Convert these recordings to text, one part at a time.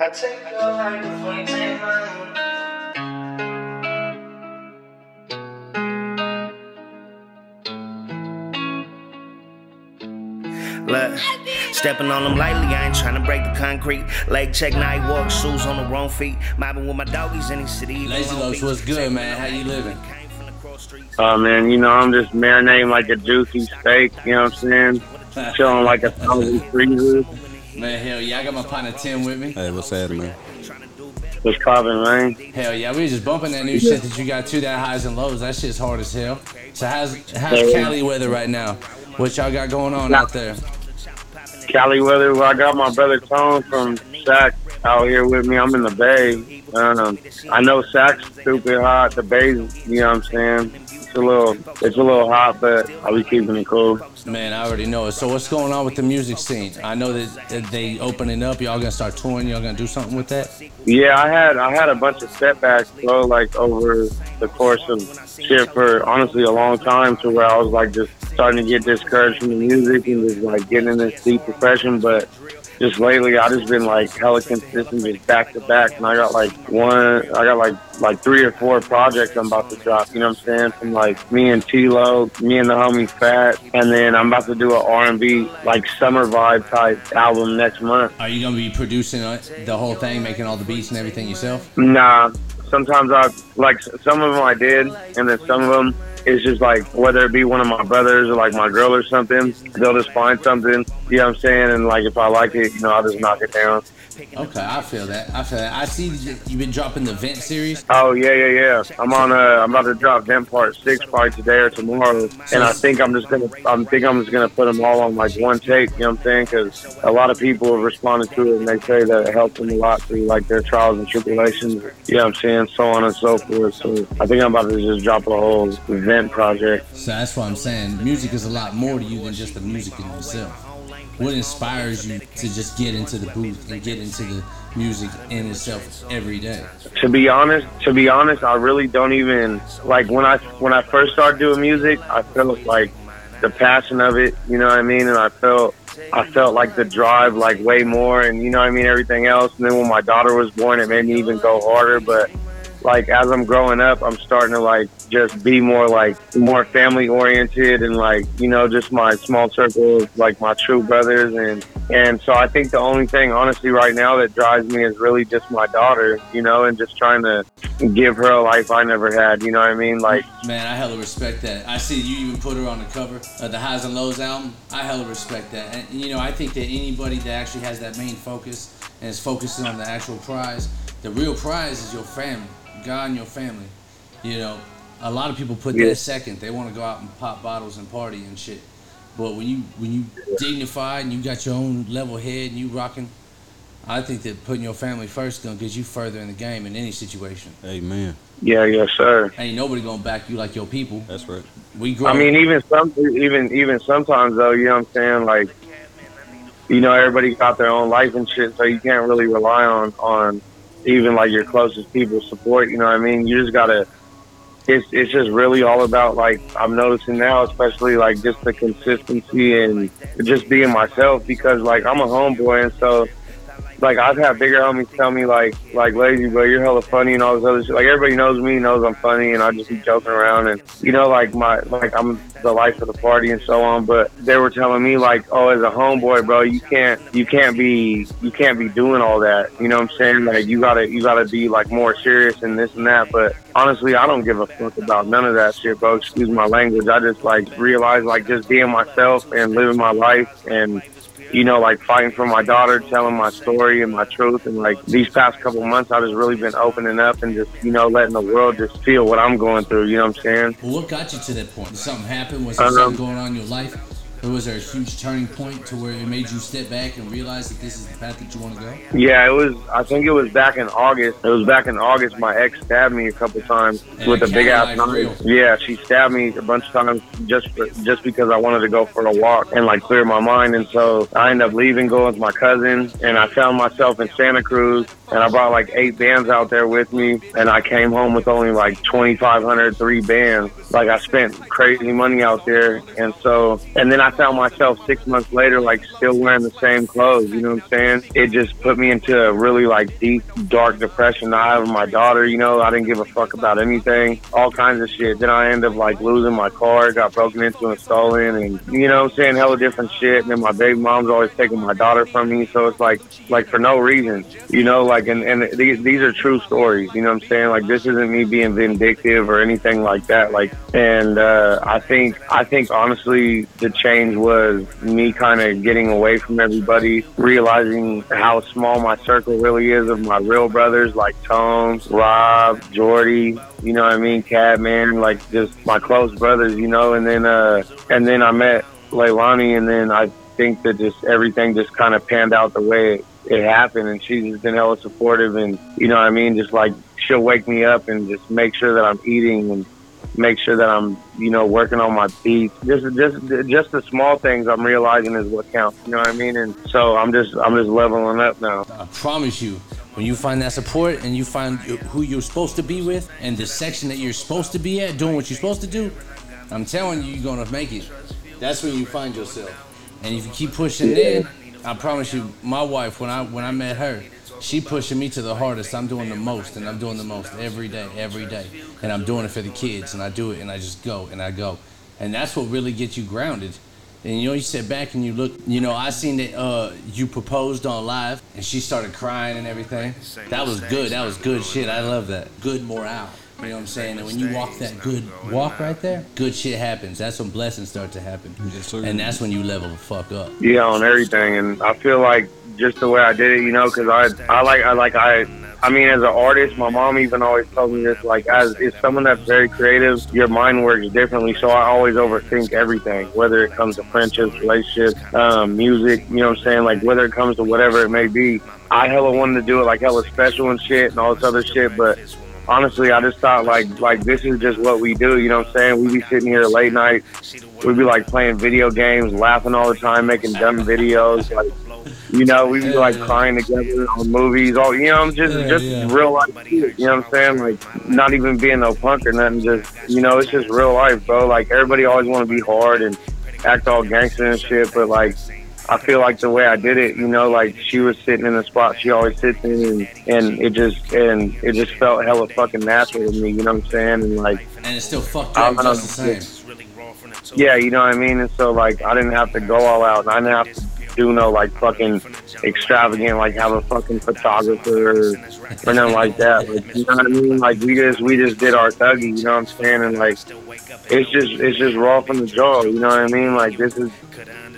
I take your heart before you take mine. Look, stepping on them lightly, I ain't trying to break the concrete. Leg check, night walk, shoes on the wrong feet. Mobbing with my doggies in the city. Lazy Loafs, what's good, man? How you living? Oh man, you know I'm just marinating like a juicy steak. You know what I'm saying? Chilling like a thousand freezers. Man, hell yeah, I got my partner Tim with me. Hey, what's happening? What's poppin', man? Hell yeah, we was just bumping that new shit that you got to that highs and lows. That shit's hard as hell. So how's how's Cali weather right now? What y'all got going on out there? Cali weather. Well, I got my brother Tone from Sac out here with me. I'm in the Bay. Um, I know Sac's stupid hot. The Bay's, you know what I'm saying? It's a little, it's a little hot, but I'll be keeping it cool. Man, I already know it. So what's going on with the music scene? I know that, that they opening up. Y'all gonna start touring. Y'all gonna do something with that? Yeah, I had I had a bunch of setbacks, bro. Like over the course of shit for honestly a long time, to where I was like just starting to get discouraged from the music and just like getting in this deep depression. But just lately, I just been like hella consistent, just back to back, and I got like one, I got like like three or four projects I'm about to drop. You know what I'm saying? From like me and T-Lo, me and the homie Fat, and then I'm about to do an R&B like summer vibe type album next month. Are you gonna be producing uh, the whole thing, making all the beats and everything yourself? Nah, sometimes I like some of them I did, and then some of them it's just like whether it be one of my brothers or like my girl or something, they'll just find something. You know what I'm saying? And like if I like it, you know, I'll just knock it down. Okay, I feel that. I feel that. I see you've been dropping the Vent series. Oh yeah, yeah, yeah. I'm on. Uh, I'm about to drop them part six probably today or tomorrow, and I think I'm just gonna. I think I'm just gonna put them all on like one take. You know what I'm saying? Because a lot of people have responded to it, and they say that it helped them a lot through like their trials and tribulations. You know what I'm saying? So on and so forth. So I think I'm about to just drop a whole Vent project. So that's what I'm saying. Music is a lot more to you than just the music in itself. What inspires you to just get into the booth and get into the music in itself every day? to be honest, to be honest, I really don't even like when I when I first started doing music. I felt like the passion of it, you know what I mean, and I felt I felt like the drive like way more, and you know what I mean, everything else. And then when my daughter was born, it made me even go harder. But like as I'm growing up, I'm starting to like just be more like more family oriented and like you know just my small circle of like my true brothers and and so I think the only thing honestly right now that drives me is really just my daughter, you know, and just trying to give her a life I never had. You know what I mean? Like Man, I hella respect that. I see you even put her on the cover of the Highs and Lows album. I hella respect that. And you know, I think that anybody that actually has that main focus and is focusing on the actual prize, the real prize is your family, God and your family. You know, a lot of people put Yeah. that second. They want to go out and pop bottles and party and shit. But when you when you dignify and you got your own level head and you rocking, I think that putting your family first gonna get you further in the game in any situation. Amen. yeah, yes, sir. Ain't nobody gonna back you like your people. That's right. We grow. I mean, even some, even even sometimes though, you know what I'm saying? Like, you know, everybody got their own life and shit, so you can't really rely on on even like your closest people's support. You know what I mean? You just gotta. It's it's just really all about like I'm noticing now, especially like just the consistency and just being myself because like I'm a homeboy and so like I've had bigger homies tell me like like lazy bro you're hella funny and all this other shit. Like everybody knows me knows I'm funny and I just be joking around and you know like my like I'm the life of the party and so on but they were telling me like oh as a homeboy bro you can't you can't be you can't be doing all that you know what I'm saying? Like you gotta you gotta be like more serious and this and that but honestly I don't give a fuck about none of that shit bro. Excuse my language. I just like realize like just being myself and living my life and you know, like fighting for my daughter, telling my story and my truth. And like these past couple months, I've just really been opening up and just, you know, letting the world just feel what I'm going through. You know what I'm saying? Well, what got you to that point? Did something happen? Was there Um, something going on in your life? Or was there a huge turning point to where it made you step back and realize that this is the path that you want to go? Yeah, it was, I think it was back in August. It was back in August. My ex stabbed me a couple times And with a big ass knife. Yeah, she stabbed me a bunch of times just for, just because I wanted to go for a walk and like clear my mind. And so I ended up leaving, going with my cousin, and I found myself in Santa Cruz. And I brought like eight bands out there with me, and I came home with only like 2,500, three bands. Like I spent crazy money out there, and so and then I I found myself six months later, like still wearing the same clothes. You know what I'm saying? It just put me into a really like deep, dark depression. I have my daughter. You know, I didn't give a fuck about anything, all kinds of shit. Then I end up like losing my car, got broken into and stolen, and you know, what I'm saying hella different shit. And then my baby mom's always taking my daughter from me, so it's like like for no reason, you know, like and and these these are true stories. You know what I'm saying? Like this isn't me being vindictive or anything like that. Like, and uh, I think I think honestly, the change was me kind of getting away from everybody, realizing how small my circle really is of my real brothers like Tone, Rob, Jordy, you know what I mean, Cadman, like just my close brothers, you know, and then uh and then I met Leilani and then I think that just everything just kind of panned out the way it, it happened and she's just been hella supportive and you know what I mean, just like she'll wake me up and just make sure that I'm eating and make sure that I'm, you know, working on my beats. Just, just, just the small things I'm realizing is what counts. You know what I mean? And so I'm just, I'm just leveling up now. I promise you, when you find that support and you find who you're supposed to be with and the section that you're supposed to be at, doing what you're supposed to do, I'm telling you, you're gonna make it. That's when you find yourself. And if you keep pushing in, I promise you, my wife, when I when I met her, she pushing me to the hardest. I'm doing the most, and I'm doing the most every day, every day, and I'm doing it for the kids, and I do it, and I just go and I go, and that's what really gets you grounded. And you know, you sit back and you look. You know, I seen that uh, you proposed on live, and she started crying and everything. That was good. That was good shit. I love that. Good morale. You know what I'm saying? And when you walk that good walk right there, good shit happens. That's when blessings start to happen. And that's when you level the fuck up. Yeah, on everything. And I feel like just the way I did it, you know, because I, I like, I like, I, I mean, as an artist, my mom even always told me this. Like, as is someone that's very creative, your mind works differently. So I always overthink everything, whether it comes to friendships, relationships, um, music. You know what I'm saying? Like, whether it comes to whatever it may be. I hella wanted to do it like hella special and shit and all this other shit, but honestly, I just thought like like this is just what we do. You know what I'm saying? We be sitting here late night. We'd be like playing video games, laughing all the time, making dumb videos. Like, you know, we'd be like crying together on movies. All you know, I'm just Yeah, just yeah. real life. You know what I'm saying? Like, not even being no punk or nothing. Just you know, it's just real life, bro. Like everybody always want to be hard and act all gangster and shit, but like. I feel like the way I did it, you know, like she was sitting in the spot she always sits in, and, and it just and it just felt hella fucking natural to me. You know what I'm saying? And like, And it's still fucked up just the know. same. yeah, you know what I mean. And so like, I didn't have to go all out, and I didn't have to do no like fucking extravagant, like have a fucking photographer or, or nothing like that. Like, you know what I mean? Like we just we just did our thuggy. You know what I'm saying? And like, it's just it's just raw from the jaw. You know what I mean? Like this is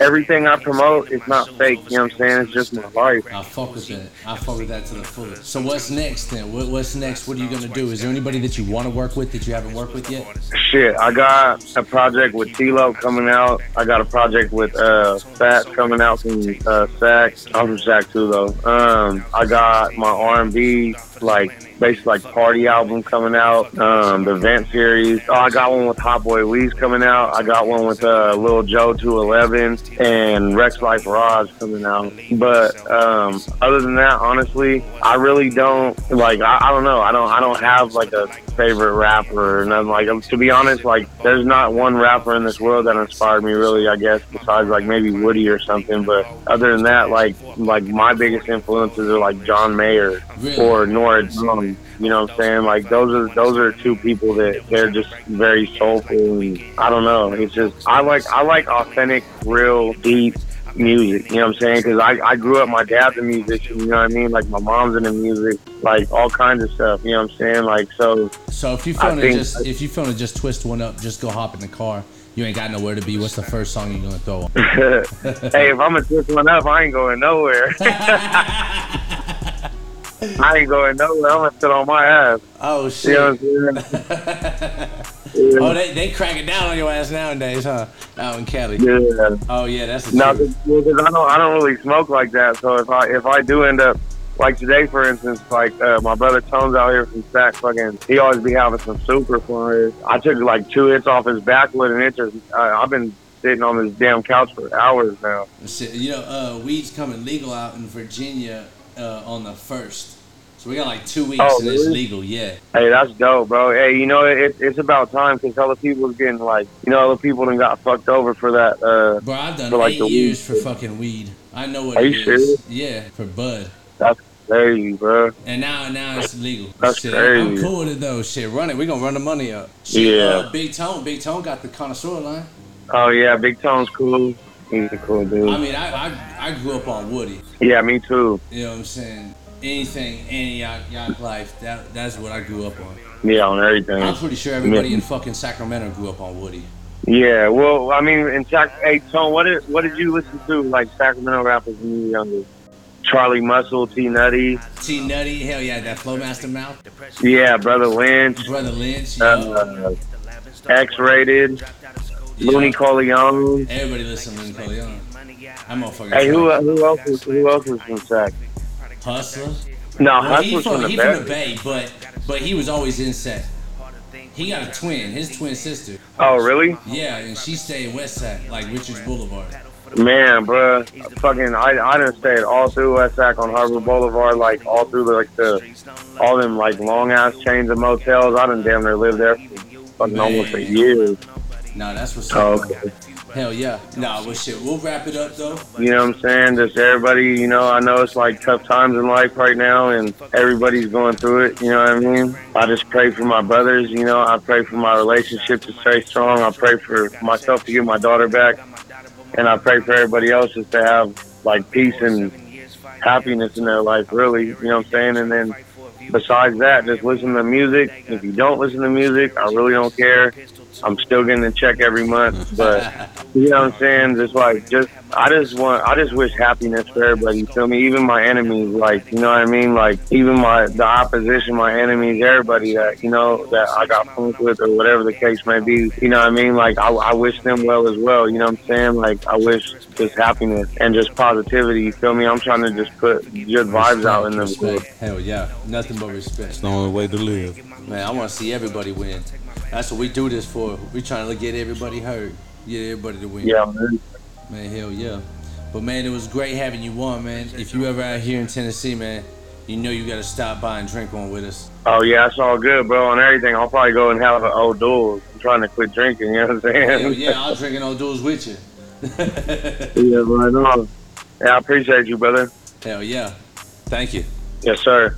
everything I promote. It's not fake. You know what I'm saying? It's just my life. I fuck with that. I fuck with that to the fullest. So what's next then? What, what's next? What are you gonna do? Is there anybody that you want to work with that you haven't worked with yet? Shit, I got a project with T-Lo coming out. I got a project with uh Fat coming out from uh Sac. I'm from Sac too though. Um, I got my R&B like basically like party album coming out. Um, the Vent series. Oh, I got one with Hot Boy Weez coming out. I got one with uh Lil Joe 211 and Rex Life Raj coming out. But um, other than that, honestly, I really don't like. I, I don't know. I don't. I don't have like a favorite rapper or nothing like. To be honest, like there's not one rapper in this world that inspired me really. I guess besides like maybe Woodie or something. But other than that, like like my biggest influences are like John Mayer Really? or Norah Jones. You know what I'm saying? Like those are those are two people that they're just very soulful and I don't know. It's just I like I like authentic, real, deep music. You know what I'm saying? Because I I grew up. My dad's a musician. You know what I mean? Like my mom's into music. Like all kinds of stuff. You know what I'm saying? Like so. So if you feeling to just if you feeling to just twist one up, just go hop in the car. You ain't got nowhere to be. What's the first song you're gonna throw on? hey, if I'm gonna twist one up, I ain't going nowhere. I ain't going nowhere. I'm gonna sit on my ass. Oh You shit! know what I'm saying? Oh, they they crack it down on your ass nowadays, huh? Out in Cali. Yeah. Oh yeah, that's the No, truth. because I don't, I don't really smoke like that. So if I, if I do end up, like today, for instance, like uh, my brother Tones out here from Sac, fucking, he always be having some super for us. I took like two hits off his back with an inch. I, I've been sitting on this damn couch for hours now. You know, uh, weed's coming legal out in Virginia uh, on the first. So we got like two weeks Oh, and it's legal. Yeah. Hey, that's dope, bro. Hey, you know it, it's about time because other people's getting like, you know, other people done got fucked over for that. Uh, Bro, I've done For, like, eight the years weed. for fucking weed. I know what Are it you is. serious? Yeah, for bud. that's crazy, bro. And now, now it's legal. That's Shit, I'm cool with it though. Shit, run it. We gonna run the money up. Shit, Yeah. Uh, Big Tone, Big Tone got the connoisseur line. Oh yeah, Big Tone's cool. He's a cool dude. I mean, I, I, I grew up on Woodie. yeah, me too. You know what I'm saying? Anything, any yacht, yacht life. That, that's what I grew up on. Yeah, on everything. I'm pretty sure everybody in fucking Sacramento grew up on Woodie. Yeah, well, I mean, in Sac, hey Tone, what did what did you listen to like Sacramento rappers when you were younger? Charlie Muscle, T Nutty, T Nutty, hell yeah, that Flowmaster mouth. yeah, Brother Lynch, Brother Lynch, uh, X-Raided, Looney Coleon. Everybody listen to Lynn Coleon. That motherfucker. Hey, who who else was who else was from Sac? Hustler. No, Well, he Hustler's from, from the he from the Bay. Bay, but but he was always in Sac. He got a twin, his twin sister. Oh, really? Yeah, and she stayed in West Sac, like Richards Boulevard. Man, bruh, fucking, I I done stayed all through West Sac on Harbor Boulevard, like all through the, like the all them like long ass chains of motels. I done damn near lived there for fucking almost a Man. year. No, that's what's Oh, up. okay. Hell yeah. Nah, well shit, we'll wrap it up though. You know what I'm saying? Just everybody, you know, I know it's like tough times in life right now and everybody's going through it, you know what I mean? I just pray for my brothers, you know, I pray for my relationship to stay strong. I pray for myself to get my daughter back. And I pray for everybody else just to have like peace and happiness in their life, really, you know what I'm saying? And then besides that, just listen to music. If you don't listen to music, I really don't care. I'm still getting a check every month, but you know what I'm saying? Just like, just I just want, I just wish happiness for everybody. You feel me? Even my enemies, like you know what I mean? Like even my the opposition, my enemies, everybody that you know that I got friends with or whatever the case may be. You know what I mean? Like I, I wish them well as well. You know what I'm saying? Like I wish just happiness and just positivity. You feel me? I'm trying to just put good vibes out in the world. Respect. Hell yeah. Nothing but respect. It's the only way to live. Man, I wanna see everybody win. That's what we do this for. We trying to get everybody heard. Get everybody to win. Yeah, man. Man, hell yeah. But man, it was great having you on, man. If you ever out here in Tennessee, man, you know you gotta stop by and drink one with us. Oh yeah, it's all good, bro. On everything, I'll probably go and have an old duel. I'm trying to quit drinking. You know what I'm saying? Hell yeah, I'll drink old duels with you. yeah, right on. Yeah, I appreciate you, brother. Hell yeah. Thank you. Yes, sir.